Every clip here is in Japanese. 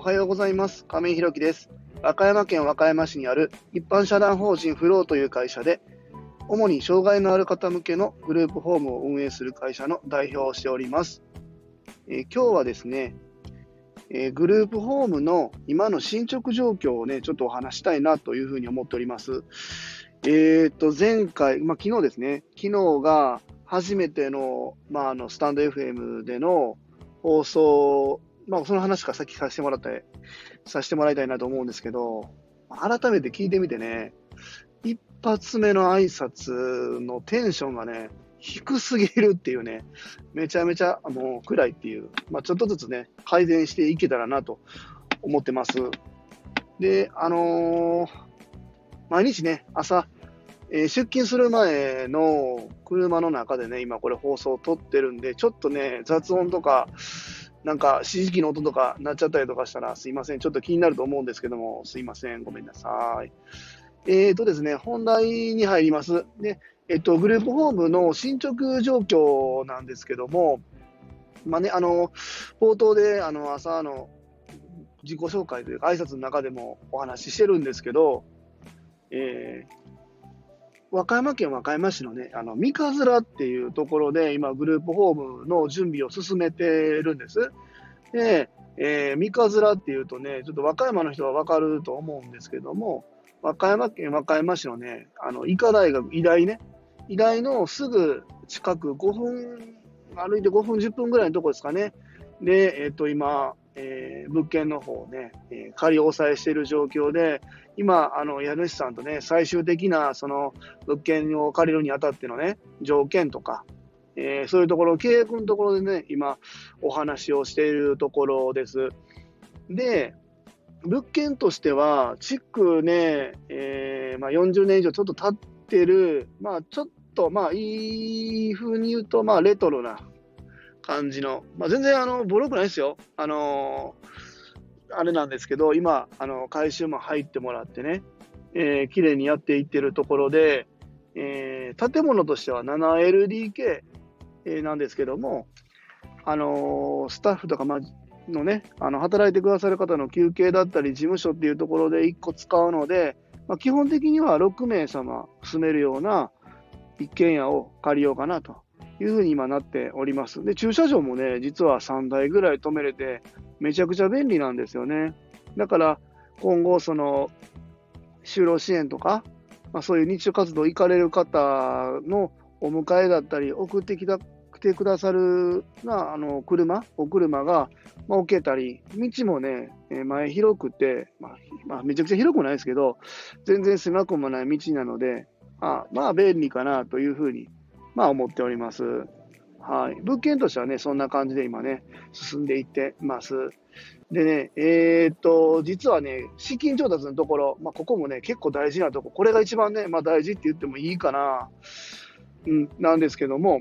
おはようございます。亀井弘樹です。和歌山県和歌山市にある一般社団法人フローという会社で、主に障害のある方向けのグループホームを運営する会社の代表をしております。えー今日はですね、えーグループホームの今の進捗状況をね、ちょっとお話したいなというふうに思っております。えー、と、前回、まあ、昨日ですね、昨日が初めての、まあ、あの、スタンド FM での放送、まあ、その話から先させてもらった、させてもらいたいなと思うんですけど、改めて聞いてみてね、一発目の挨拶のテンションがね、低すぎるっていうね、めちゃめちゃもう暗いっていう、まあ、ちょっとずつね、改善していけたらなと思ってます。で、あのー毎日ね、朝、えー出勤する前の車の中でね、今これ放送を撮ってるんで、ちょっとね、雑音とか、なんか指示器の音とかなっちゃったりとかしたらすいません。ちょっと気になると思うんですけども、すいません。ごめんなさい。えーとですね、本題に入ります。で、えっと、グループホームの進捗状況なんですけども、まあね、あの、冒頭で、あの、朝の自己紹介というか、挨拶の中でもお話ししてるんですけど、えー和歌山県和歌山市のね、あの、三日面っていうところで、今、グループホームの準備を進めてるんです。で、えー三日面っていうとね、ちょっと和歌山の人はわかると思うんですけども、和歌山県和歌山市のね、あの、医科大学、医大ね、医大のすぐ近く5分、歩いて5分、10分ぐらいのとこですかね。で、えっ、と、今、えー物件の方をね、えー仮押さえしている状況で、今、あの、家主さんとね、最終的な、その、物件を借りるにあたってのね、条件とか、えーそういうところ、契約のところでね、今、お話をしているところです。で、物件としては、築ね、えーまあ、40年以上ちょっと経ってる、まあ、ちょっと、まあ、いい風に言うと、まあ、レトロな感じの、まあ、全然、あの、ボロくないですよ。あのーあれなんですけど、今、あの、回収も入ってもらってね、えー綺麗にやっていってるところで、えー建物としては 7LDK えーなんですけども、あのースタッフとか、まのね、あの働いてくださる方の休憩だったり、事務所っていうところで1個使うので、まあ、基本的には6名様住めるような一軒家を借りようかなと。いうふうに今なっております。で、駐車場もね、実は3台ぐらい止めれて、めちゃくちゃ便利なんですよね。だから、今後、その、就労支援とか、まあ、そういう日常活動行かれる方のお迎えだったり、送ってきた来てくださるなあの車、お車が、まあ、置けたり、道もね、えー前広くて、まあまあ、めちゃくちゃ広くないですけど、全然狭くもない道なので、あまあ便利かなというふうに、まあ、思っております。はい。物件としてはね、そんな感じで今ね、進んでいってます。でね、えーっと、実はね、資金調達のところ、まあ、ここもね、結構大事なとこ、これが一番ね、まあ、大事って言ってもいいかな、うん、なんですけども、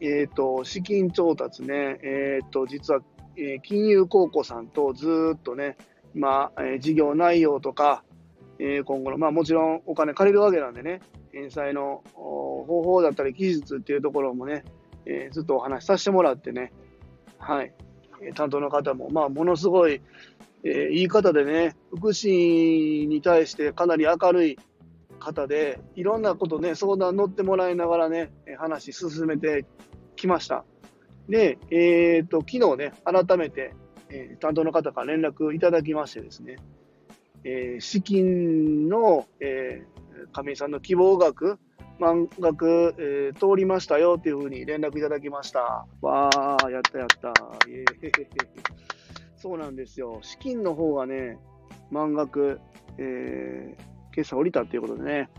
えーっと、資金調達ね、えーっと、実は、えー金融高校さんとずっとね、まあ、えー事業内容とか、えー今後の、まあ、もちろんお金借りるわけなんでね、返済の方法だったり、技術っていうところもね、えーずっとお話しさせてもらってね、はい、担当の方も、まあ、ものすごい、えーいい方でね、福祉に対してかなり明るい方で、いろんなことね、相談乗ってもらいながらね、話進めてきました。で、えっ、と、昨日ね、改めて、えー担当の方から連絡いただきましてですね、えー資金の、え亀井さんの希望額、満額、えー通りましたよっていうふうに連絡いただきました。わー、やったやった。イエーイそうなんですよ。資金の方がね、満額、えー今朝降りたっていうことでね、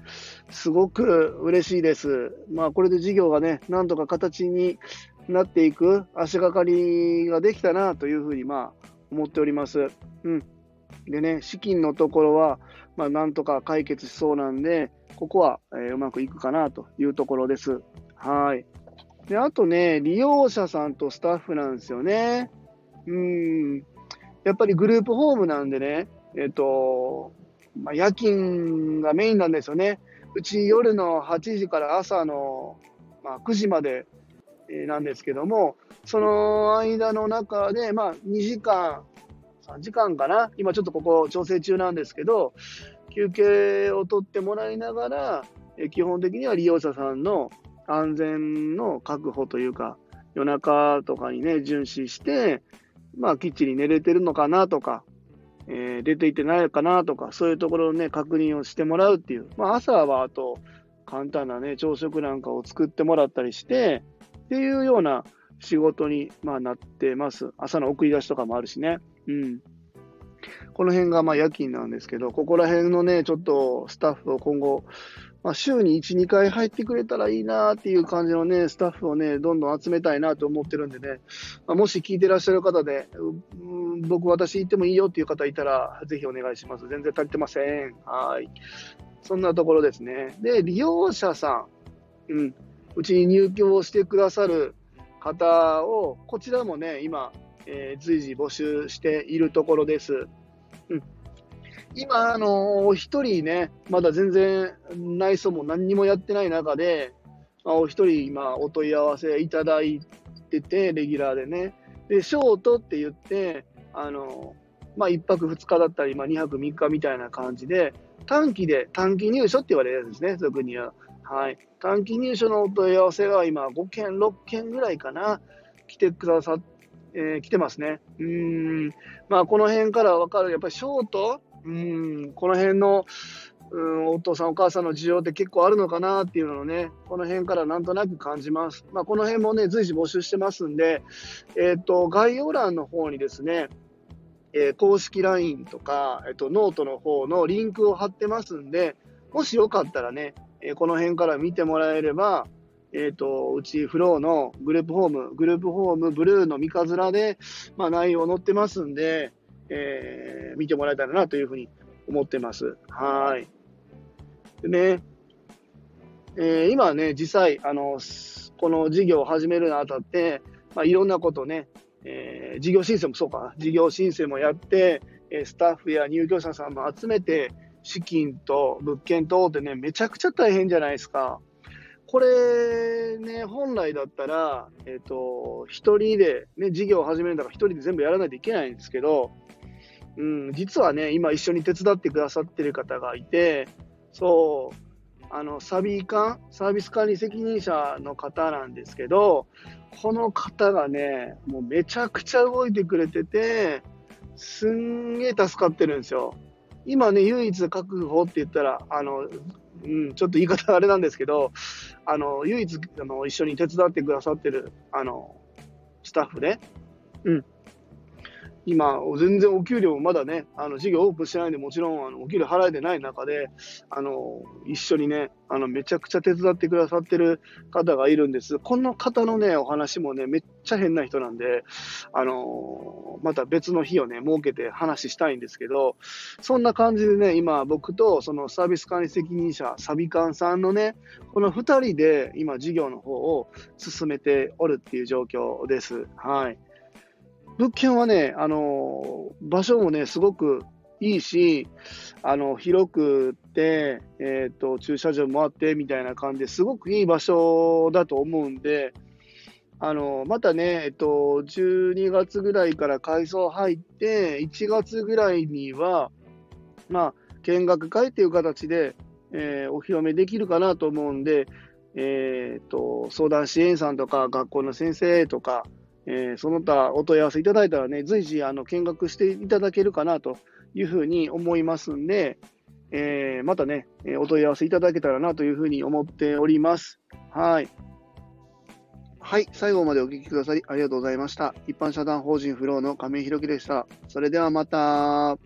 すごく嬉しいです。まあ、これで事業がね、なんとか形になっていく足がかりができたなというふうに、まあ、思っております。うん。でね、資金のところは、まあ、なんとか解決しそうなんで、ここは、えーうまくいくかなというところです。はい。で、あとね、利用者さんとスタッフなんですよね。うん。やっぱりグループホームなんでね、えっ、と、まあ、夜勤がメインなんですよね。うち夜の8時から朝の、まあ、9時まで、なんですけども、その間の中で、まあ、2時間3時間かな。今ちょっとここ調整中なんですけど、休憩を取ってもらいながら、え基本的には利用者さんの安全の確保というか、夜中とかにね、巡視して、まあ、きっちり寝れてるのかなとか、えー、出ていってないかなとか、そういうところをね、確認をしてもらうっていう。まあ、朝はあと、簡単なね、朝食なんかを作ってもらったりして、っていうような仕事に、まあ、なってます。朝の送り出しとかもあるしね。うん。この辺がまあ夜勤なんですけど、ここら辺のね、ちょっとスタッフを今後、まあ、週に1、2回入ってくれたらいいなっていう感じのね、スタッフをね、どんどん集めたいなと思ってるんでね、まあ、もし聞いてらっしゃる方で、うん、僕、私行ってもいいよっていう方いたら、ぜひお願いします。全然足りてません。はい。そんなところですね。で、利用者さん、うん、うちに入居をしてくださる方を、こちらもね、今、えー、随時募集しているところです。うん、今、あのお一人ね、まだ全然内装も何にもやってない中で、まあ、お一人今お問い合わせいただいてて、レギュラーでね。で、ショートって言って、あのまあ、1泊2日だったり、まあ、2泊3日みたいな感じで、短期で、短期入所って言われるんですね、俗には。はい。短期入所のお問い合わせが今、5件、6件ぐらいかな、来てくださっえー、来てますね。うん。まあ、この辺からわかる、やっぱりショート？うん、この辺の、うん、お父さんお母さんの事情って結構あるのかなっていうのをね、この辺からなんとなく感じます。まあ、この辺もね、随時募集してますんで、えっ、ー、と、概要欄の方にですね、えー、公式 LINE とか、えっ、と、ノートの方のリンクを貼ってますんで、もしよかったらね、えこの辺から見てもらえれば、えっ、と、うちフローのグループホーム、グループホームブルーの三日面で、まあ、内容載ってますんで、えー、見てもらえたらなというふうに思ってます。はい。でね、えー、今ね、実際、あの、この事業を始めるにあたって、まあ、いろんなことね、えー、事業申請もそうか、事業申請もやって、えスタッフや入居者さんも集めて、資金と物件とってね、めちゃくちゃ大変じゃないですか。これね、本来だったら、えっ、ー、と、一人で、ね、事業を始めるんだから一人で全部やらないといけないんですけど、うん、実はね、今一緒に手伝ってくださってる方がいて、そう、あの、サビ管、サービス管理責任者の方なんですけど、この方がね、もうめちゃくちゃ動いてくれてて、すんげえ助かってるんですよ。今ね、唯一確保って言ったら、あの、うん、ちょっと言い方あれなんですけど、あの、唯一、あの、一緒に手伝ってくださってる、あの、スタッフで、うん、今、全然お給料もまだね、あの事業オープンしてないんで、もちろんあのお給料払えてない中で、あの一緒にね、あのめちゃくちゃ手伝ってくださってる方がいるんです。この方のね、お話もね、めっちゃ変な人なんで、あのまた別の日をね、設けて話したいんですけど、そんな感じでね、今、僕とそのサービス管理責任者、サビカンさんのね、この2人で今、事業の方を進めておるっていう状況です。はい。物件はね、あの場所もね、すごくいいし、あの広くて、えーと、駐車場もあってみたいな感じですごくいい場所だと思うんで、あのまたね、えっと、12月ぐらいから改装入って、1月ぐらいには、まあ、見学会っていう形で、えー、お披露目できるかなと思うんで、えーと相談支援さんとか学校の先生とか、えー、その他お問い合わせいただいたらね、随時あの見学していただけるかなというふうに思いますんで、えー、またね、お問い合わせいただけたらなというふうに思っております。はい。はい、最後までお聞きくださりありがとうございました。一般社団法人フローの亀井宏樹でした。それではまた。